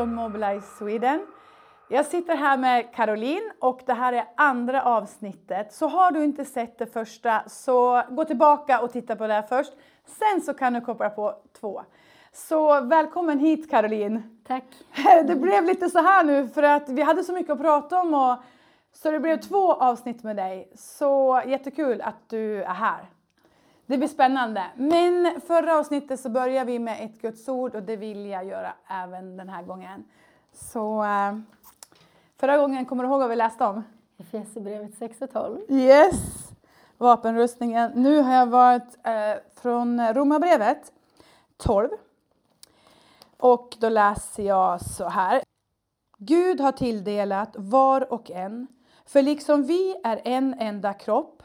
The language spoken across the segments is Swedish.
från Mobilize Sweden. Jag sitter här med Caroline och det här är andra avsnittet. Så har du inte sett det första så gå tillbaka och titta på det här först. Sen så kan du koppla på två. Så välkommen hit Caroline. Tack. Det blev lite så här nu för att vi hade så mycket att prata om och så det blev två avsnitt med dig. Så jättekul att du är här. Det blir spännande. Men förra avsnittet så började vi med ett Guds ord och det vill jag göra även den här gången. Så äh, förra gången, kommer du ihåg vad vi läste om? Efesierbrevet 6 och 12. Yes! Vapenrustningen. Nu har jag varit äh, från Romarbrevet 12. Och då läser jag så här. Gud har tilldelat var och en, för liksom vi är en enda kropp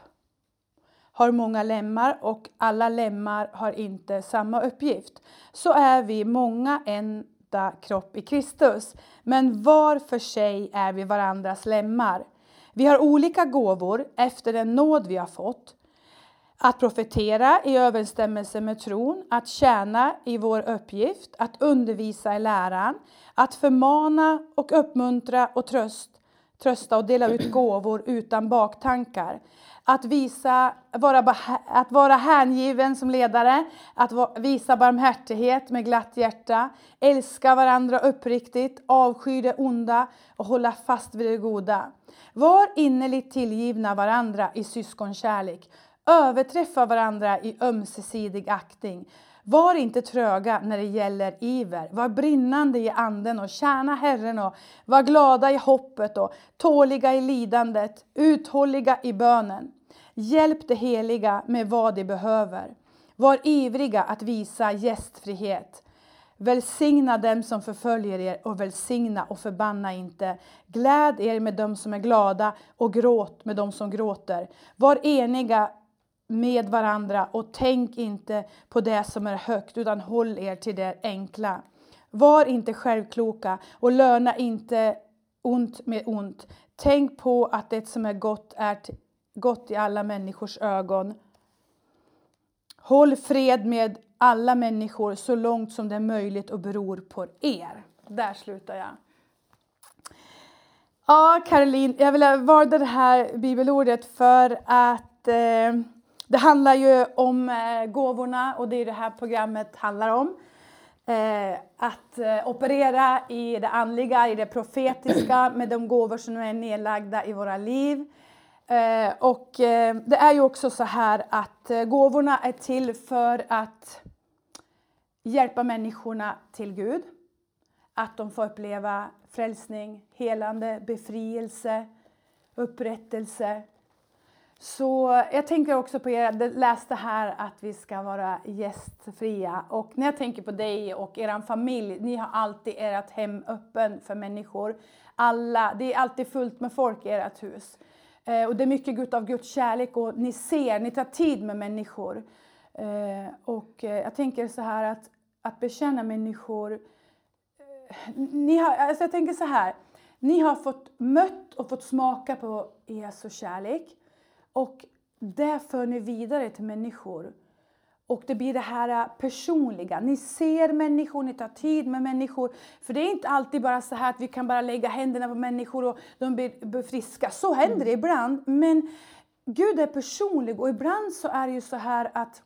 har många lemmar och alla lemmar har inte samma uppgift, så är vi många enda kropp i Kristus. Men var för sig är vi varandras lemmar. Vi har olika gåvor efter den nåd vi har fått. Att profetera i överensstämmelse med tron, att tjäna i vår uppgift, att undervisa i läran, att förmana och uppmuntra och tröst, trösta och dela ut gåvor utan baktankar att, visa, vara, att vara hängiven som ledare, att visa barmhärtighet med glatt hjärta, älska varandra uppriktigt, avsky det onda och hålla fast vid det goda. Var innerligt tillgivna varandra i syskonkärlek, överträffa varandra i ömsesidig aktning. Var inte tröga när det gäller iver, var brinnande i anden och tjäna Herren och var glada i hoppet och tåliga i lidandet, uthålliga i bönen. Hjälp det heliga med vad de behöver. Var ivriga att visa gästfrihet. Välsigna dem som förföljer er och välsigna och förbanna inte. Gläd er med dem som är glada och gråt med dem som gråter. Var eniga med varandra och tänk inte på det som är högt utan håll er till det enkla. Var inte självkloka och löna inte ont med ont. Tänk på att det som är gott är gott i alla människors ögon. Håll fred med alla människor så långt som det är möjligt och beror på er. Där slutar jag. Ja, Caroline, jag vill valde det här bibelordet för att eh, det handlar ju om eh, gåvorna och det är det här programmet handlar om. Eh, att eh, operera i det andliga, i det profetiska med de gåvor som är nedlagda i våra liv. Eh, och eh, det är ju också så här att eh, gåvorna är till för att hjälpa människorna till Gud. Att de får uppleva frälsning, helande, befrielse, upprättelse. Så jag tänker också på er, jag läste här att vi ska vara gästfria. Och när jag tänker på dig och er familj, ni har alltid ert hem öppen för människor. Alla, det är alltid fullt med folk i ert hus. Eh, och det är mycket av Guds kärlek och ni ser, ni tar tid med människor. Eh, och eh, jag tänker så här att, att bekänna människor. Eh, ni har, alltså jag tänker så här, ni har fått mött och fått smaka på Jesu kärlek. Och det för ni vidare till människor. Och det blir det här personliga. Ni ser människor, ni tar tid med människor. För det är inte alltid bara så här att vi kan bara lägga händerna på människor och de blir friska. Så händer det ibland. Men Gud är personlig och ibland så är det ju så här att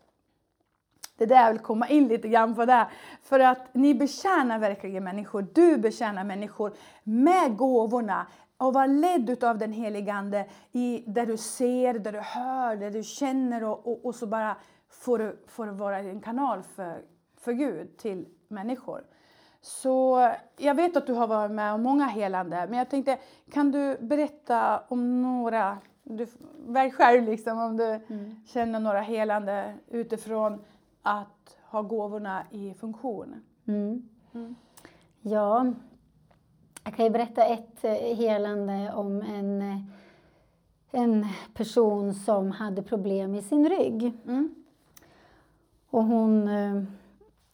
det är där jag vill komma in lite grann på det. För att ni betjänar verkligen människor. Du betjänar människor med gåvorna och var ledd av den helige Ande i där du ser, där du hör, där du känner och, och, och så bara får får vara en kanal för, för Gud till människor. Så jag vet att du har varit med om många helande, men jag tänkte, kan du berätta om några, du, välj själv liksom om du mm. känner några helande utifrån att ha gåvorna i funktion? Mm. Mm. Ja, jag kan ju berätta ett eh, helande om en, eh, en person som hade problem i sin rygg. Mm. Och hon eh,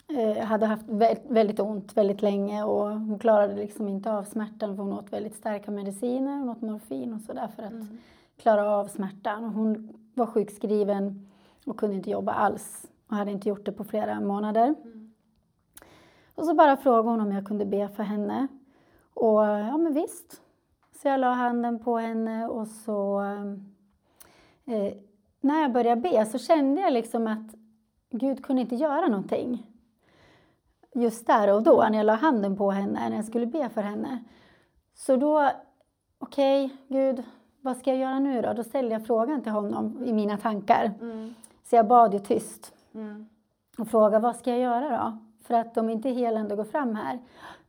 eh hade haft väldigt ont väldigt länge och hon klarade liksom inte av smärtan för hon åt väldigt starka mediciner, hon åt morfin och sådär för att mm. klara av smärtan. Och hon var sjukskriven och kunde inte jobba alls och hade inte gjort det på flera månader. Mm. Och så bara frågade hon om jag kunde be för henne. Och ja, men visst. Så jag la handen på henne och så eh, när jag började be så kände jag liksom att Gud kunde inte göra någonting. Just där och då, när jag la handen på henne, när jag skulle be för henne. Så då, okej, okay, Gud, vad ska jag göra nu då? Då ställde jag frågan till honom i mina tankar. Mm. Så jag bad ju tyst. Mm. Och frågade, vad ska jag göra då? För att om inte helande går fram här,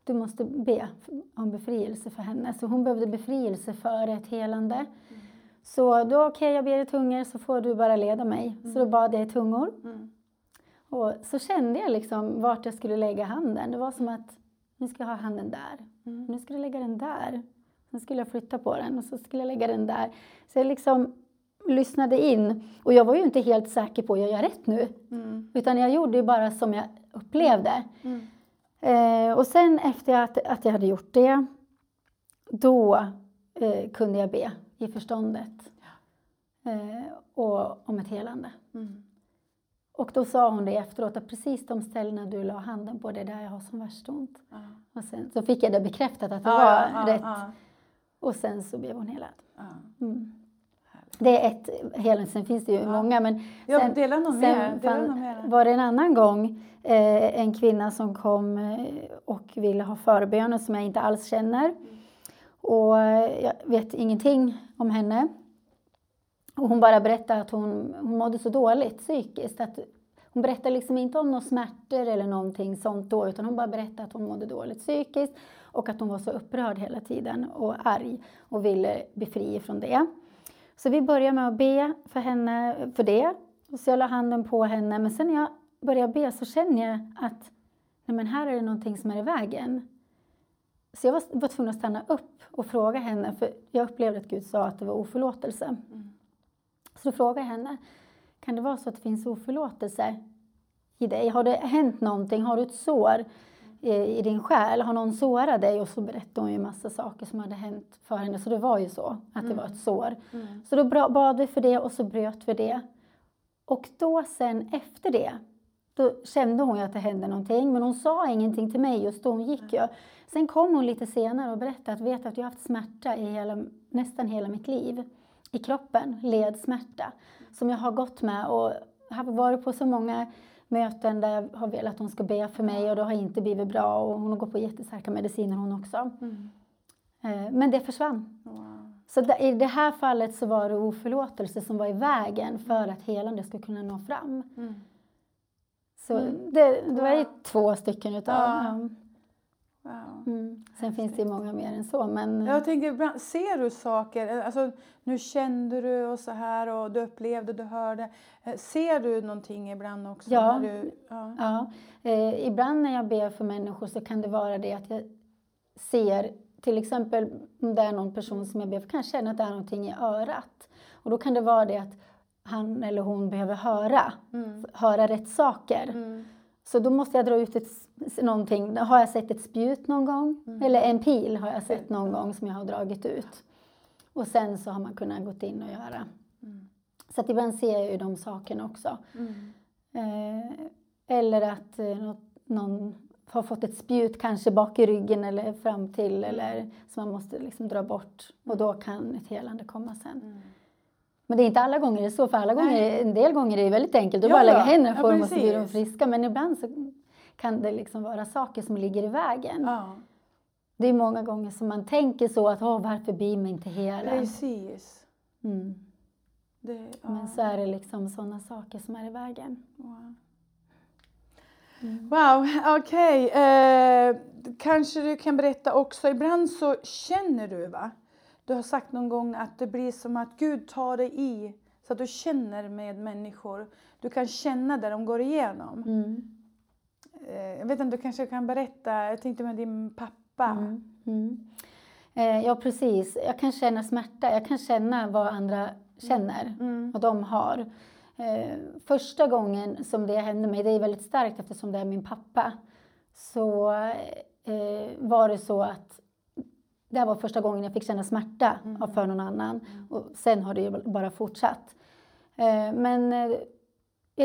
du måste be om befrielse för henne. Så hon behövde befrielse för ett helande. Mm. Så då, okej, okay, jag ber i tungor så får du bara leda mig. Mm. Så då bad jag i tungor. Och så kände jag liksom vart jag skulle lägga handen. Det var som att nu ska jag ha handen där. Mm. Nu ska jag lägga den där. Sen skulle jag flytta på den och så skulle jag lägga den där. Så jag liksom lyssnade in. Och jag var ju inte helt säker på att jag gör rätt nu. Mm. Utan jag gjorde ju bara som jag upplevde. Mm. Eh, och sen efter att, att jag hade gjort det, då eh, kunde jag be i förståndet. Eh, och om ett helande. Mm. Och då sa hon det efteråt att precis de ställena du la handen på, det är där jag har som värst ont. Ja. Och sen så fick jag det bekräftat att det ja, var ja, rätt. Och sen så blev hon helad. Mm. Det är ett helande, sen finns det ju många. Men sen, dela någon sen mer. var det en annan gång eh, en kvinna som kom eh, och ville ha förböner som jag inte alls känner. Och eh, jag vet ingenting om henne. Och hon bara berättade att hon, hon mådde så dåligt psykiskt. Att hon berättade liksom inte om några smärtor eller någonting sånt då, utan hon bara berättade att hon mådde dåligt psykiskt och att hon var så upprörd hela tiden och arg och ville befria från det. Så vi började med att be för henne för det. Och så jag la handen på henne. Men sen när jag började be så känner jag att nej men här är det någonting som är i vägen. Så jag var, var tvungen att stanna upp och fråga henne, för jag upplevde att Gud sa att det var oförlåtelse. Mm. Så frågade jag henne, kan det vara så att det finns oförlåtelse i dig? Har det hänt någonting? Har du ett sår i din själ? Har någon sårat dig? Och så berättade hon ju massa saker som hade hänt för henne. Så det var ju så, att mm. det var ett sår. Mm. Så då bad vi för det och så bröt vi det. Och då sen efter det, då kände hon ju att det hände någonting. Men hon sa ingenting till mig just då, hon gick ju. Sen kom hon lite senare och berättade att vet att jag har haft smärta i hela, nästan hela mitt liv. I kroppen, ledsmärta. Som jag har gått med och har varit på så många möten där jag har velat att hon ska be för mig och det har inte blivit bra och hon gått på jättestarka mediciner hon också. Mm. Eh, men det försvann. Wow. Så i det här fallet så var det oförlåtelse som var i vägen för att helande ska kunna nå fram. Mm. Så mm. det, det var ju två stycken utav ja. Mm. Sen finns det ju många mer än så. Men... Jag tänker, ser du saker? Alltså, nu kände du och så här och du upplevde, du hörde. Eh, ser du någonting ibland också? Ja. Du, ja. ja. Eh, ibland när jag ber för människor så kan det vara det att jag ser till exempel om det är någon person som jag ber för kan jag känna att det är någonting i örat. Och då kan det vara det att han eller hon behöver höra, mm. höra rätt saker. Mm. Så då måste jag dra ut ett, någonting. Har jag sett ett spjut någon gång? Mm. Eller en pil har jag sett någon gång som jag har dragit ut. Och sen så har man kunnat gå in och göra. Mm. Så att ibland ser jag ju de sakerna också. Mm. Eh, eller att eh, någon har fått ett spjut kanske bak i ryggen eller fram till eller som man måste liksom dra bort. Och då kan ett helande komma sen. Mm. Men det är inte alla gånger det är så, för alla gånger, en del gånger är det väldigt enkelt. Du ja, bara lägga händerna på ja, dem och så blir de friska. Men ibland så kan det liksom vara saker som ligger i vägen. Ja. Det är många gånger som man tänker så att Åh, varför blir man inte hela? Precis. Mm. Det, ja. Men så är det liksom sådana saker som är i vägen. Wow, mm. wow okej. Okay. Eh, kanske du kan berätta också, ibland så känner du va? Du har sagt någon gång att det blir som att Gud tar dig i så att du känner med människor. Du kan känna det de går igenom. Mm. Eh, jag vet inte, du kanske kan berätta, jag tänkte med din pappa. Mm. Mm. Eh, ja precis, jag kan känna smärta, jag kan känna vad andra känner, mm. vad de har. Eh, första gången som det hände mig, det är väldigt starkt eftersom det är min pappa, så var det så att det här var första gången jag fick känna smärta mm. för någon annan. Mm. Och sen har det ju bara fortsatt. Eh, men eh,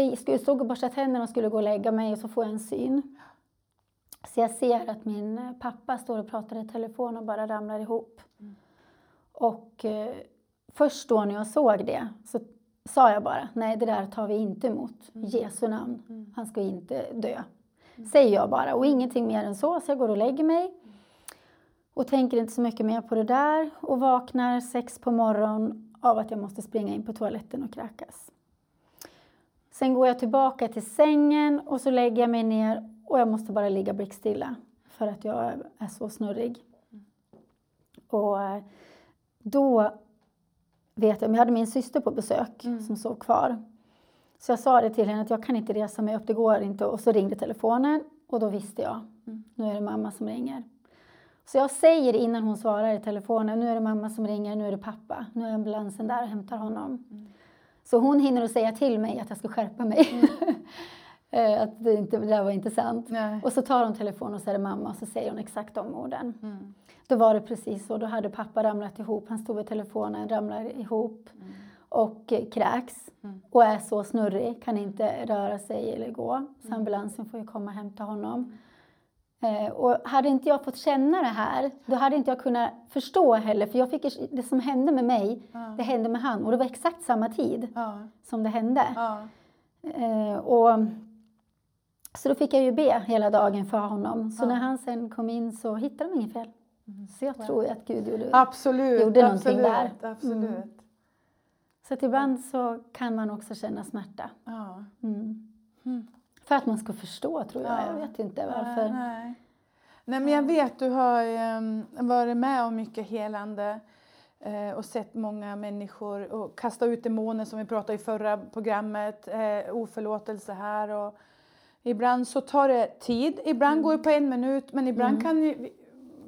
jag stod och borstade tänderna och skulle gå och lägga mig och så får jag en syn. Så jag ser att min pappa står och pratar i telefon och bara ramlar ihop. Och eh, först då när jag såg det så sa jag bara, nej det där tar vi inte emot. I Jesu namn. Han ska inte dö. Säger jag bara och ingenting mer än så. Så jag går och lägger mig. Och tänker inte så mycket mer på det där och vaknar sex på morgonen av att jag måste springa in på toaletten och kräkas. Sen går jag tillbaka till sängen och så lägger jag mig ner och jag måste bara ligga blickstilla för att jag är så snurrig. Och eh, då vet jag, jag hade min syster på besök Mm. som sov kvar. Så jag sa det till henne att jag kan inte resa mig upp, det går inte. Och så ringde telefonen och då visste jag, Mm. nu är det mamma som ringer. Så jag säger innan hon svarar i telefonen, nu är det mamma som ringer, nu är det pappa. Nu är ambulansen där och hämtar honom. Så hon hinner att säga till mig att jag ska skärpa mig. Eh, att det, inte, det där var inte sant. Nej. Och så tar hon telefonen och det mamma och så säger hon exakt de orden. Mm. Då var det precis så. Då hade pappa ramlat ihop. Han stod vid telefonen, ramlar ihop och eh, kräks. Mm. Och är så snurrig, kan inte röra sig eller gå. Så ambulansen får ju komma och hämta honom. Eh, och hade inte jag fått känna det här, då hade inte jag kunnat förstå heller. För jag fick, det som hände med mig, Ja. det hände med han. Och det var exakt samma tid Ja. som det hände. Ja. Eh, och, så då fick jag ju be hela dagen för honom. Så när han sen kom in så hittade de inget fel. Så jag tror att Gud gjorde Absolut. Gjorde någonting absolut, där. Absolut. Mm. Så att ibland så kan man också känna smärta. Ja. Mm. Mm. För att man ska förstå tror jag. Ja. Jag vet inte varför. Nej, nej. nej, men jag vet du har um, varit med om mycket helande eh, och sett många människor och kasta ut demoner som vi pratade i förra programmet, eh, oförlåtelse här och ibland så tar det tid, ibland Mm. går det på en minut men ibland kan det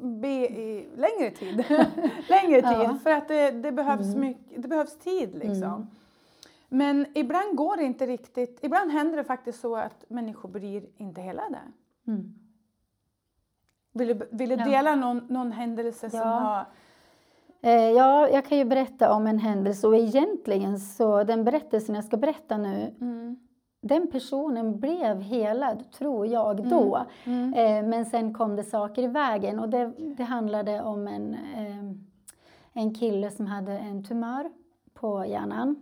be i längre tid. längre tid Ja. för att det, det, behövs Mm. mycket, det behövs tid liksom. Mm. Men ibland går det inte riktigt, ibland händer det faktiskt så att människor blir inte helade. Mm. Vill du, vill du Ja. dela någon, någon händelse som Ja. har... Eh, ja, jag kan ju berätta om en händelse och egentligen så den berättelsen jag ska berätta nu, den personen blev helad, tror jag, då. Mm. Eh, men sen kom det saker i vägen och det, det handlade om en, eh, en kille som hade en tumör på hjärnan.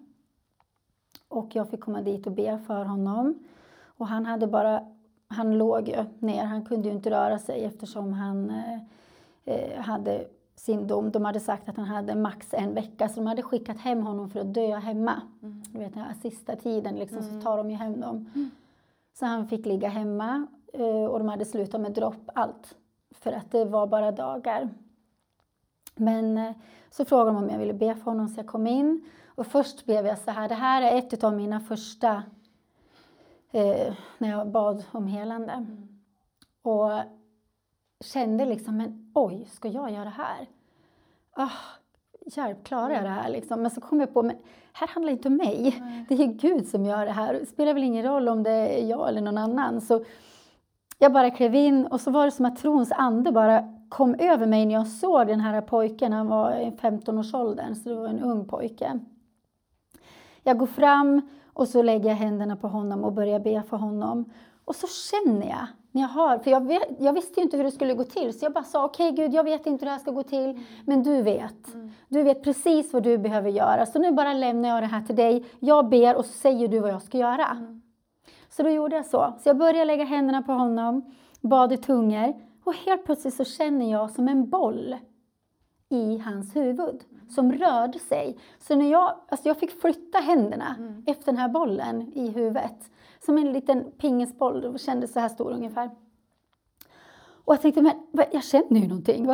Och jag fick komma dit och be för honom. Och han hade bara, han låg ju ner, han kunde ju inte röra sig eftersom han eh, eh, hade sin dom. De hade sagt att han hade max en vecka så de hade skickat hem honom för att dö hemma. Mm. Du vet den här sista tiden liksom, så tar de ju hem dem. Så han fick ligga hemma eh, och de hade slutat med dropp, allt. För att det var bara dagar. Men eh, så frågade de om jag ville be för honom så jag kom in. Och först blev jag så här, det här är ett av mina första eh, när jag bad om helande. Och kände liksom, men oj, ska jag göra det här? Ah, hjälp, klarar jag det här liksom? Men så kom jag på, men här handlar det inte om mig. Det är Gud som gör det här. Det spelar väl ingen roll om det är jag eller någon annan. Så jag bara klev in och så var det som att trons ande bara kom över mig när jag såg den här pojken. Han var i 15-årsåldern, så det var en ung pojke. Jag går fram och så lägger jag händerna på honom och börjar be för honom. Och så känner jag, när jag har, för jag, vet, jag visste ju inte hur det skulle gå till, så jag bara sa okej Gud, jag vet inte hur det här ska gå till, men du vet. Du vet precis vad du behöver göra, så nu bara lämnar jag det här till dig. Jag ber och så säger du vad jag ska göra. Så då gjorde jag så. Så jag började lägga händerna på honom, bad i tungor och helt plötsligt så känner jag som en boll i hans huvud som rörde sig. Så när jag, alltså jag fick flytta händerna efter den här bollen i huvudet. Som en liten pingisboll, det kändes så här stor ungefär. Och jag tänkte, men jag känner ju någonting.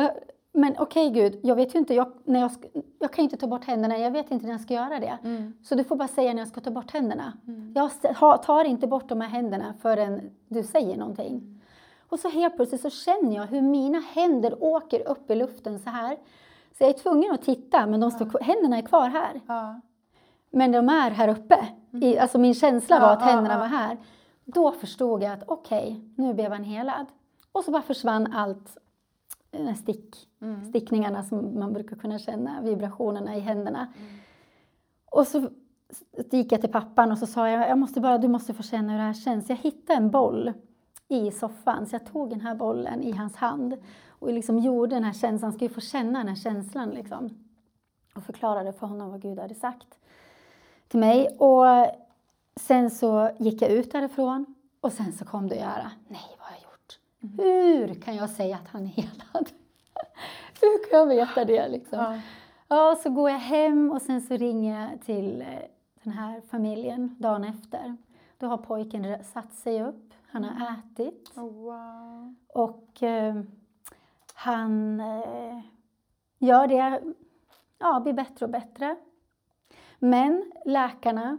Men okej Gud, jag vet ju inte, jag, när jag, jag kan ju inte ta bort händerna, jag vet inte när jag ska göra det. Så du får bara säga när jag ska ta bort händerna. Jag s- ha- tar inte bort de här händerna förrän du säger någonting. Och så helt plötsligt så känner jag hur mina händer åker upp i luften så här. Så jag är tvungen att titta, men de står, händerna är kvar här. Ja. Men de är här uppe. I, alltså min känsla var att händerna var här. Då förstod jag att okej, nu blev han helad. Och så bara försvann allt, här stick, stickningarna som man brukar kunna känna, vibrationerna i händerna. Och så gick jag till pappan och så sa jag, jag måste bara, du måste få känna hur det här känns. Jag hittade en boll i soffan. Så jag tog den här bollen i hans hand och liksom gjorde den här känslan, han skulle få känna den här känslan liksom. Och förklarade för honom vad Gud hade sagt till mig. Och sen så gick jag ut därifrån och sen så kom det att göra, nej vad har jag gjort? Hur kan jag säga att han är helad? Hur kan jag veta det liksom? Ja. Ja, så går jag hem och sen så ringer jag till eh, den här familjen dagen efter. Då har pojken satt sig upp, han har ätit Oh, wow. och eh, han eh, gör det, ja, blir bättre och bättre. Men läkarna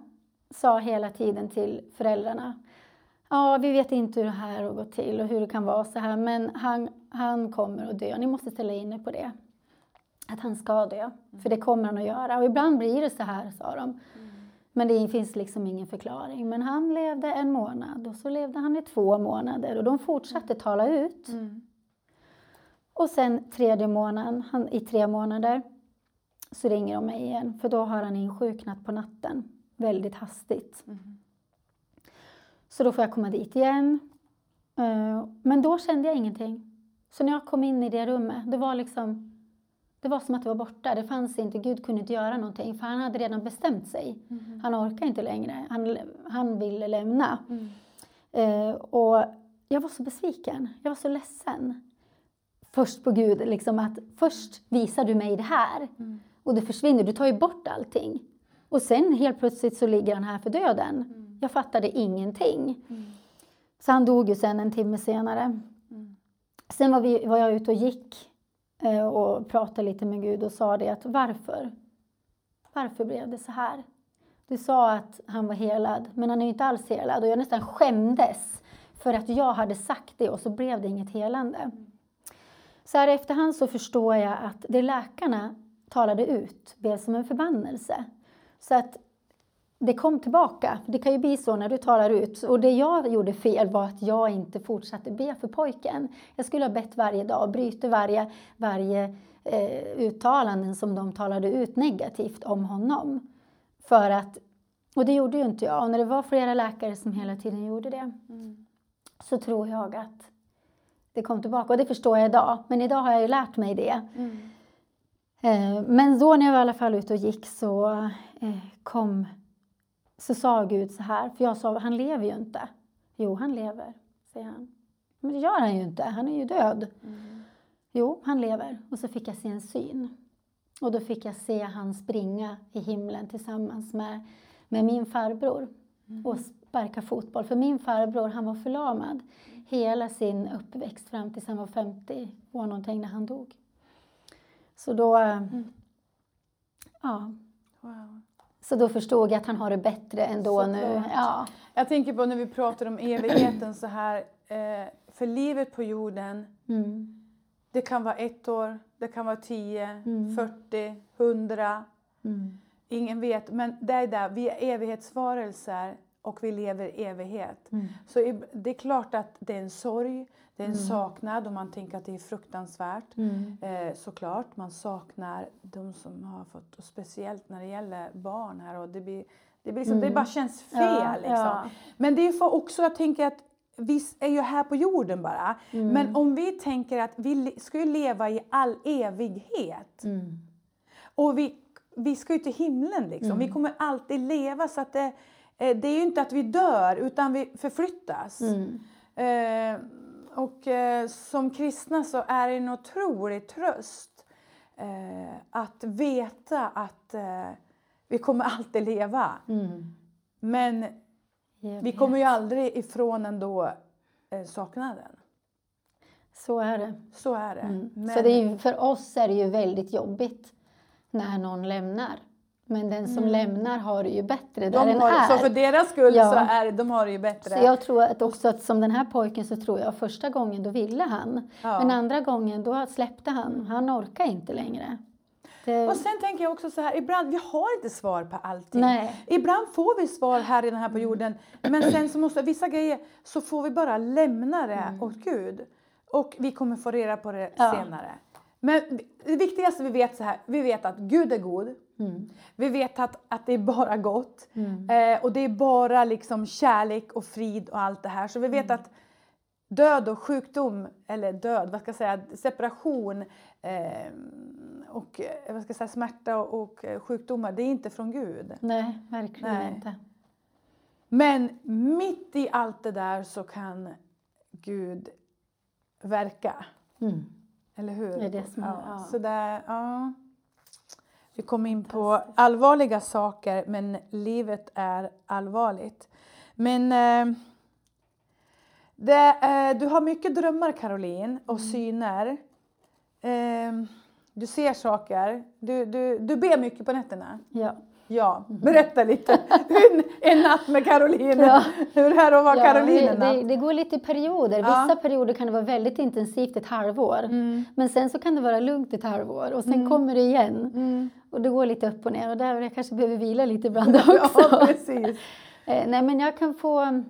sa hela tiden till föräldrarna, ja, vi vet inte hur det här har gått till och hur det kan vara så här, men han, han kommer att dö, ni måste ställa in er på det. Att han ska dö, för det kommer han att göra. Och ibland blir det så här, sa de. Men det finns liksom ingen förklaring. Men han levde en månad och så levde han i två månader och de fortsatte tala ut. Mm. Och sen tredje månaden, han, i tre månader, så ringer de mig igen. För då har han insjuknat på natten, väldigt hastigt. Mm. Så då får jag komma dit igen. Eh, Men då kände jag ingenting. Så när jag kom in i det rummet, det var liksom det var som att det var borta. Det fanns inte, Gud kunde inte göra någonting för han hade redan bestämt sig. Mm. Han orkar inte längre. Han, han ville lämna. Mm. Eh, och jag var så besviken. Jag var så ledsen. Först på Gud, liksom att först visar du mig det här Mm. och det försvinner. Du tar ju bort allting. Och sen helt plötsligt så ligger han här för döden. Mm. Jag fattade ingenting. Mm. Så han dog ju sen en timme senare. Mm. Sen var, vi, var jag ute och gick eh, och pratade lite med Gud och sa det att varför? Varför blev det så här? Du sa att han var helad, men han är ju inte alls helad. Och jag nästan skämdes för att jag hade sagt det och så blev det inget helande. Så här i efterhand så förstår jag att det läkarna talade ut blev som en förbannelse. Så att det kom tillbaka. Det kan ju bli så när du talar ut. Och det jag gjorde fel var att jag inte fortsatte be för pojken. Jag skulle ha bett varje dag, bryta varje, varje eh, uttalanden som de talade ut negativt om honom. För att, och det gjorde ju inte jag. Och när det var flera läkare som hela tiden gjorde det Mm. så tror jag att det kom tillbaka. Och det förstår jag idag. Men idag har jag ju lärt mig det. Mm. Eh, Men då när jag var i alla fall ute och gick så eh, kom, så sa Gud så här, för jag sa, han lever ju inte. Jo, han lever, säger han. Men det gör han ju inte, han är ju död. Mm. Jo, han lever. Och så fick jag se en syn. Och då fick jag se han springa i himlen tillsammans med, med min farbror och sparka fotboll. För min farbror, han var förlamad hela sin uppväxt fram tills han var 50 år någonting när han dog. Så då, eh, ja, Wow. så då förstod jag att han har det bättre ändå nu. Såklart. Ja. Jag tänker på när vi pratar om evigheten så här, eh, för livet på jorden, Mm. det kan vara ett år, det kan vara 10, Mm. 40, 100, Mm. ingen vet. Men det är där, vi är evighetsvarelser och vi lever i evighet. Mm. Så det är klart att det är en sorg, det är en Mm. saknad och man tänker att det är fruktansvärt. Mm. Eh, såklart, man saknar de som har fått, och speciellt när det gäller barn här. Och det, blir, det, blir liksom, det Mm. bara känns fel. Ja, liksom. ja. Men det är också, jag tänker att vi är ju här på jorden bara. Mm. Men om vi tänker att vi ska ju leva i all evighet. Mm. Och vi, vi ska ju till himlen liksom. Vi kommer alltid leva så att det, det är ju inte att vi dör utan vi förflyttas. Mm. Eh, och eh, som kristna så är det en otrolig tröst eh, att veta att eh, vi kommer alltid leva. Mm. Men vi kommer ju aldrig ifrån ändå eh, saknaden. Så är det. Så är det. Mm. Men, Så det är för oss är det ju väldigt jobbigt när någon lämnar. Men den som lämnar har det ju bättre där Mm. de den har, är. så för deras skull Ja. så är de har det ju bättre. Så jag tror att också att som den här pojken så tror jag första gången då ville han. Ja. Men andra gången då släppte han. Han orkar inte längre. Det, Och sen tänker jag också så här, ibland, vi har inte svar på allting. Nej. Ibland får vi svar här i den här på jorden, men sen så måste vissa grejer, så får vi bara lämna det åt Gud. Och vi kommer få reda på det Ja. senare. Men det viktigaste vi vet så här, vi vet att Gud är god. Mm. Vi vet att, att det är bara gott. Mm. Eh, och det är bara liksom kärlek och frid och allt det här. Så vi vet Mm. att död och sjukdom, eller död, vad ska jag säga, separation eh, och eh, vad ska jag säga, smärta och, och eh, sjukdomar, det är inte från Gud. Nej, verkligen Nej. inte. Men mitt i allt det där så kan Gud verka. Mm. Eller hur? Det är det som ja. ja. Så där, ja. Vi kom in på allvarliga saker, men livet är allvarligt. Men eh, det, eh, du har mycket drömmar, Caroline, och Mm. syner. Eh, du ser saker. Du, du, du ber mycket på nätterna. Ja. Ja, berätta lite. en, en natt med Caroline. Ja. Hur är det att vara Ja, Caroline det, det, det går lite i perioder. Ja. Vissa perioder kan det vara väldigt intensivt ett halvår. Mm. Men sen så kan det vara lugnt ett halvår och sen kommer det igen. Mm. Och det går lite upp och ner och där jag kanske behöver vila lite ibland också. Ja, precis. Eh, nej men jag kan få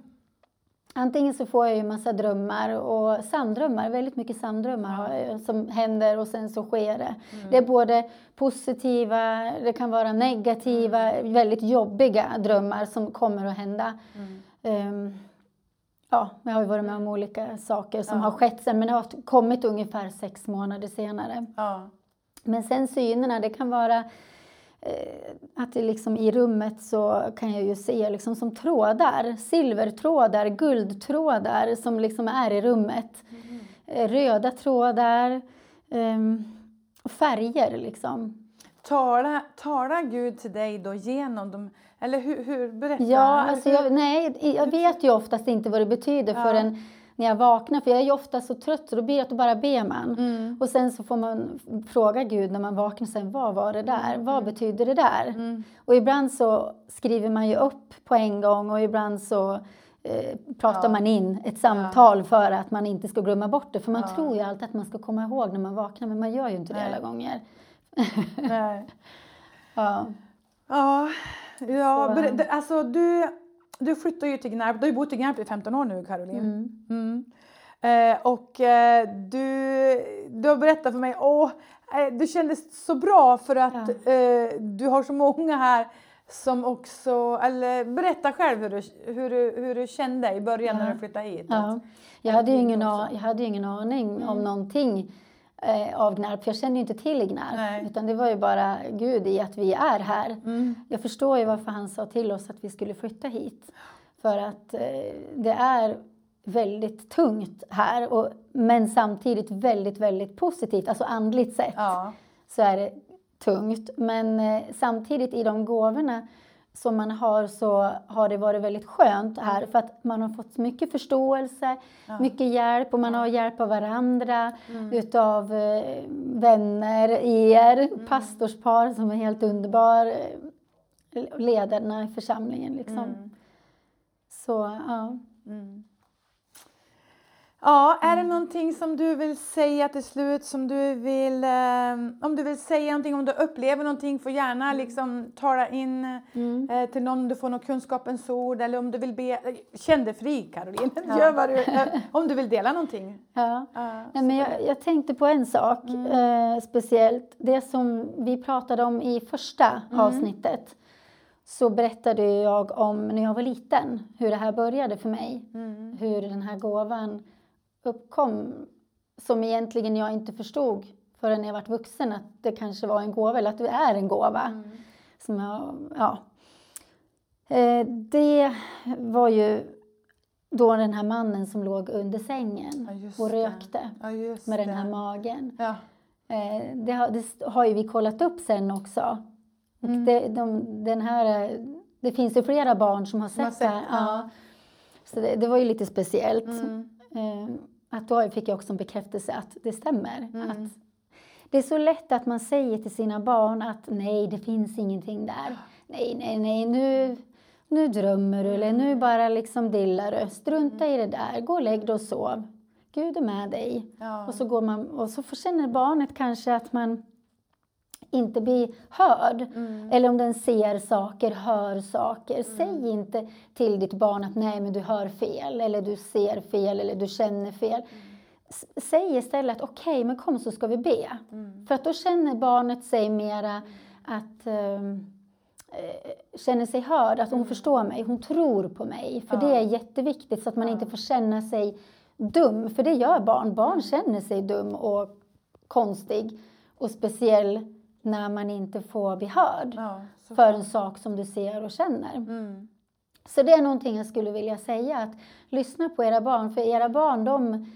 Antingen så får jag ju massa drömmar och sanddrömmar, väldigt mycket sanddrömmar jag, som händer och sen så sker det. Det är både positiva, det kan vara negativa, väldigt jobbiga drömmar som kommer att hända. Ehm, ja, jag har ju varit med om olika saker som Ja. har skett sen men det har kommit ungefär sex månader senare. Ja. Men sen synerna, det kan vara att det liksom i rummet så kan jag ju se liksom som trådar, silvertrådar, guldtrådar som liksom är i rummet. Eh, röda trådar och färger liksom. Tala, tala Gud till dig då genom dem? Eller hur? hur berätta. Ja, alltså jag, nej, jag vet ju oftast inte vad det betyder Ja. förrän när jag vaknar, för jag är ju ofta så trött så då blir det att då bara ber man. Mm. Och sen så får man fråga Gud när man vaknar sen, vad var det där? Vad betyder det där? Mm. Och ibland så skriver man ju upp på en gång och ibland så eh, pratar Ja. man in ett samtal för att man inte ska glömma bort det. För man Ja. tror ju alltid att man ska komma ihåg när man vaknar, men man gör ju inte det Nej. alla gånger. Nej. Ja. Ja, ja det- alltså du, du flyttar ju till Gnarp. Du har ju bott i Gnarp i 15 år nu, Caroline. Mm. Mm. Eh, och eh, du, du har berättat för mig, åh, eh, det kändes så bra för att eh, du har så många här som också, eller berätta själv hur du, hur du, hur du kände i början när Ja. du flyttade hit. Ja. Jag, hade ingen, jag hade ingen aning om någonting eh, av Gnarp, för jag kände ju inte till Gnarp. Nej. Utan det var ju bara Gud i att vi är här. Mm. Jag förstår ju varför han sa till oss att vi skulle flytta hit. För att eh, det är väldigt tungt här, och, men samtidigt väldigt, väldigt positivt. Alltså andligt sett Ja. så är det tungt. Men eh, samtidigt i de gåvorna som man har så har det varit väldigt skönt här för att man har fått mycket förståelse, mycket hjälp och man har hjälp av varandra, utav eh, vänner, er, pastorspar som är helt underbar, eh, ledarna i församlingen liksom. Mm. Så ja. Mm. Ja, är det någonting som du vill säga till slut som du vill, eh, om du vill säga någonting, om du upplever någonting får gärna liksom tala in Mm. eh, till någon om du får något kunskapens ord eller om du vill be, eh, känn dig fri Caroline, Ja. gör vad du, eh, om du vill dela någonting. ja. Ja, Nej, men jag, jag tänkte på en sak eh, speciellt. Det som vi pratade om i första avsnittet. Så berättade jag om när jag var liten, hur det här började för mig. Mm. Hur den här gåvan uppkom. Som egentligen jag inte förstod förrän jag var vuxen att det kanske var en gåva, eller att det är en gåva. Mm. Som jag, ja. Eh, det var ju då den här mannen som låg under sängen Ja, och det. rökte Ja, med den det. här magen. Ja. Eh, det, har, det har ju vi kollat upp sen också. Mm. det, de, den här, det finns ju flera barn som har sett, har sett, det här. Så det, det var ju lite speciellt. Mm. Eh, att då fick jag också en bekräftelse att det stämmer. Mm. Att det är så lätt att man säger till sina barn att nej, det finns ingenting där. Nej, nej, nej, nu, nu drömmer du eller nu bara liksom dillar du. Strunta i det där, gå och lägg dig och sov. Gud är med dig. Ja. Och så, går man, och så känner barnet kanske att man inte blir hörd. Mm. Eller om den ser saker, hör saker. Säg inte till ditt barn att nej men du hör fel, eller du ser fel, eller du känner fel. S- Säg istället att okej, men kom så ska vi be. Mm. För att då känner barnet sig mera att ehm, eh, känner sig hörd, att hon förstår mig, hon tror på mig. För Mm. Ja. det är jätteviktigt så att man inte får känna sig dum, för det gör barn. Barn känner sig dum och konstig och speciell när man inte får bli hörd Ja, för en sak som du ser och känner. Mm. Så det är någonting jag skulle vilja säga, att lyssna på era barn, för era barn de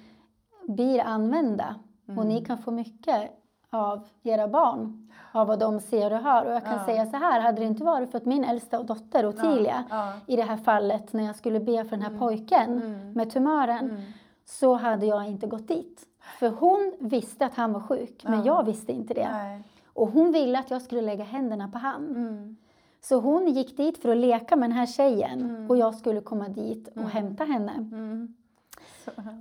blir använda och ni kan få mycket av era barn, av vad de ser och hör. Och jag kan Ja. säga så här, hade det inte varit för att min äldsta dotter Ottilia, Ja, i det här fallet när jag skulle be för den här pojken Mm. med tumören, Mm. så hade jag inte gått dit. För hon visste att han var sjuk, men Ja. jag visste inte det. Nej. Och hon ville att jag skulle lägga händerna på han. Mm. Så hon gick dit för att leka med den här tjejen Mm. och jag skulle komma dit och Mm. hämta henne. Mm.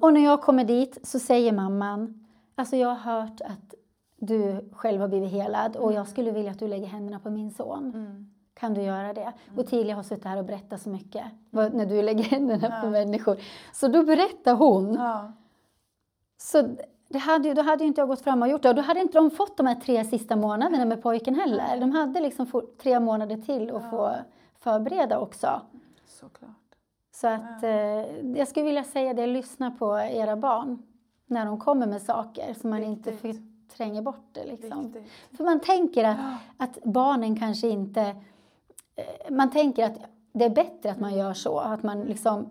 Och när jag kommer dit så säger mamman, alltså jag har hört att du själv har blivit helad och jag skulle vilja att du lägger händerna på min son. Mm. Kan du göra det? Och Tilia har suttit här och berättat så mycket när du lägger händerna på Ja. människor. Så då berättar hon. Ja. Så det hade, ju- då hade inte jag gått fram och gjort det. Och då hade inte de fått de här tre sista månaderna med pojken heller. De hade liksom fått tre månader till att Ja. få förbereda också. Såklart. Så att eh, jag skulle vilja säga det, lyssna på era barn när de kommer med saker så man inte Viktigt. förtränger bort det. Liksom. För man tänker att, Ja. att barnen kanske inte... eh, Man tänker att det är bättre att man gör så, att man liksom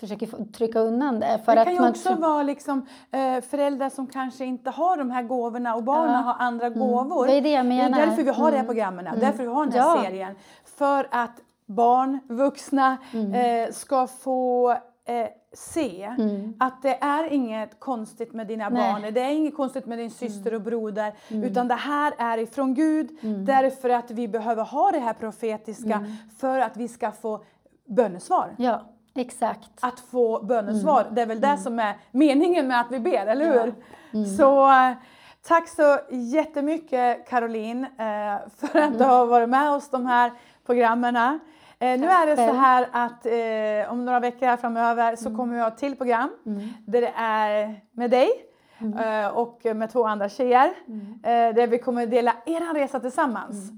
försöker trycka undan det. För det att kan ju man också vara liksom, eh, föräldrar som kanske inte har de här gåvorna och barnen Ja. har andra gåvor. Det är det jag menar. Det är därför vi har de här Mm. programmen, Mm. därför vi har den här Ja. serien. För att barn, vuxna Mm. eh, ska få eh, se Mm. att det är inget konstigt med dina Nej. barn, det är inget konstigt med din syster och broder, Mm. utan det här är ifrån Gud därför att vi behöver ha det här profetiska Mm. för att vi ska få bönesvar. Ja, exakt. Att få bönesvar, Mm. det är väl det som är meningen med att vi ber, eller hur? Så eh, tack så jättemycket Caroline eh, för att du har varit med oss de här programmen. Eh, nu är det så här att eh, om några veckor här framöver så kommer vi ha ett till program där det är med dig eh, och med två andra tjejer. Eh, där vi kommer dela er resa tillsammans.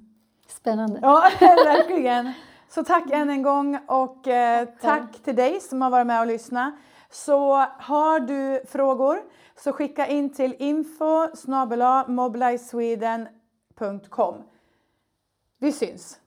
Spännande. Ja, verkligen. Så tack än en gång och eh, tack till dig som har varit med och lyssnat. Så har du frågor så skicka in till info mobilisweden.com. Vi syns!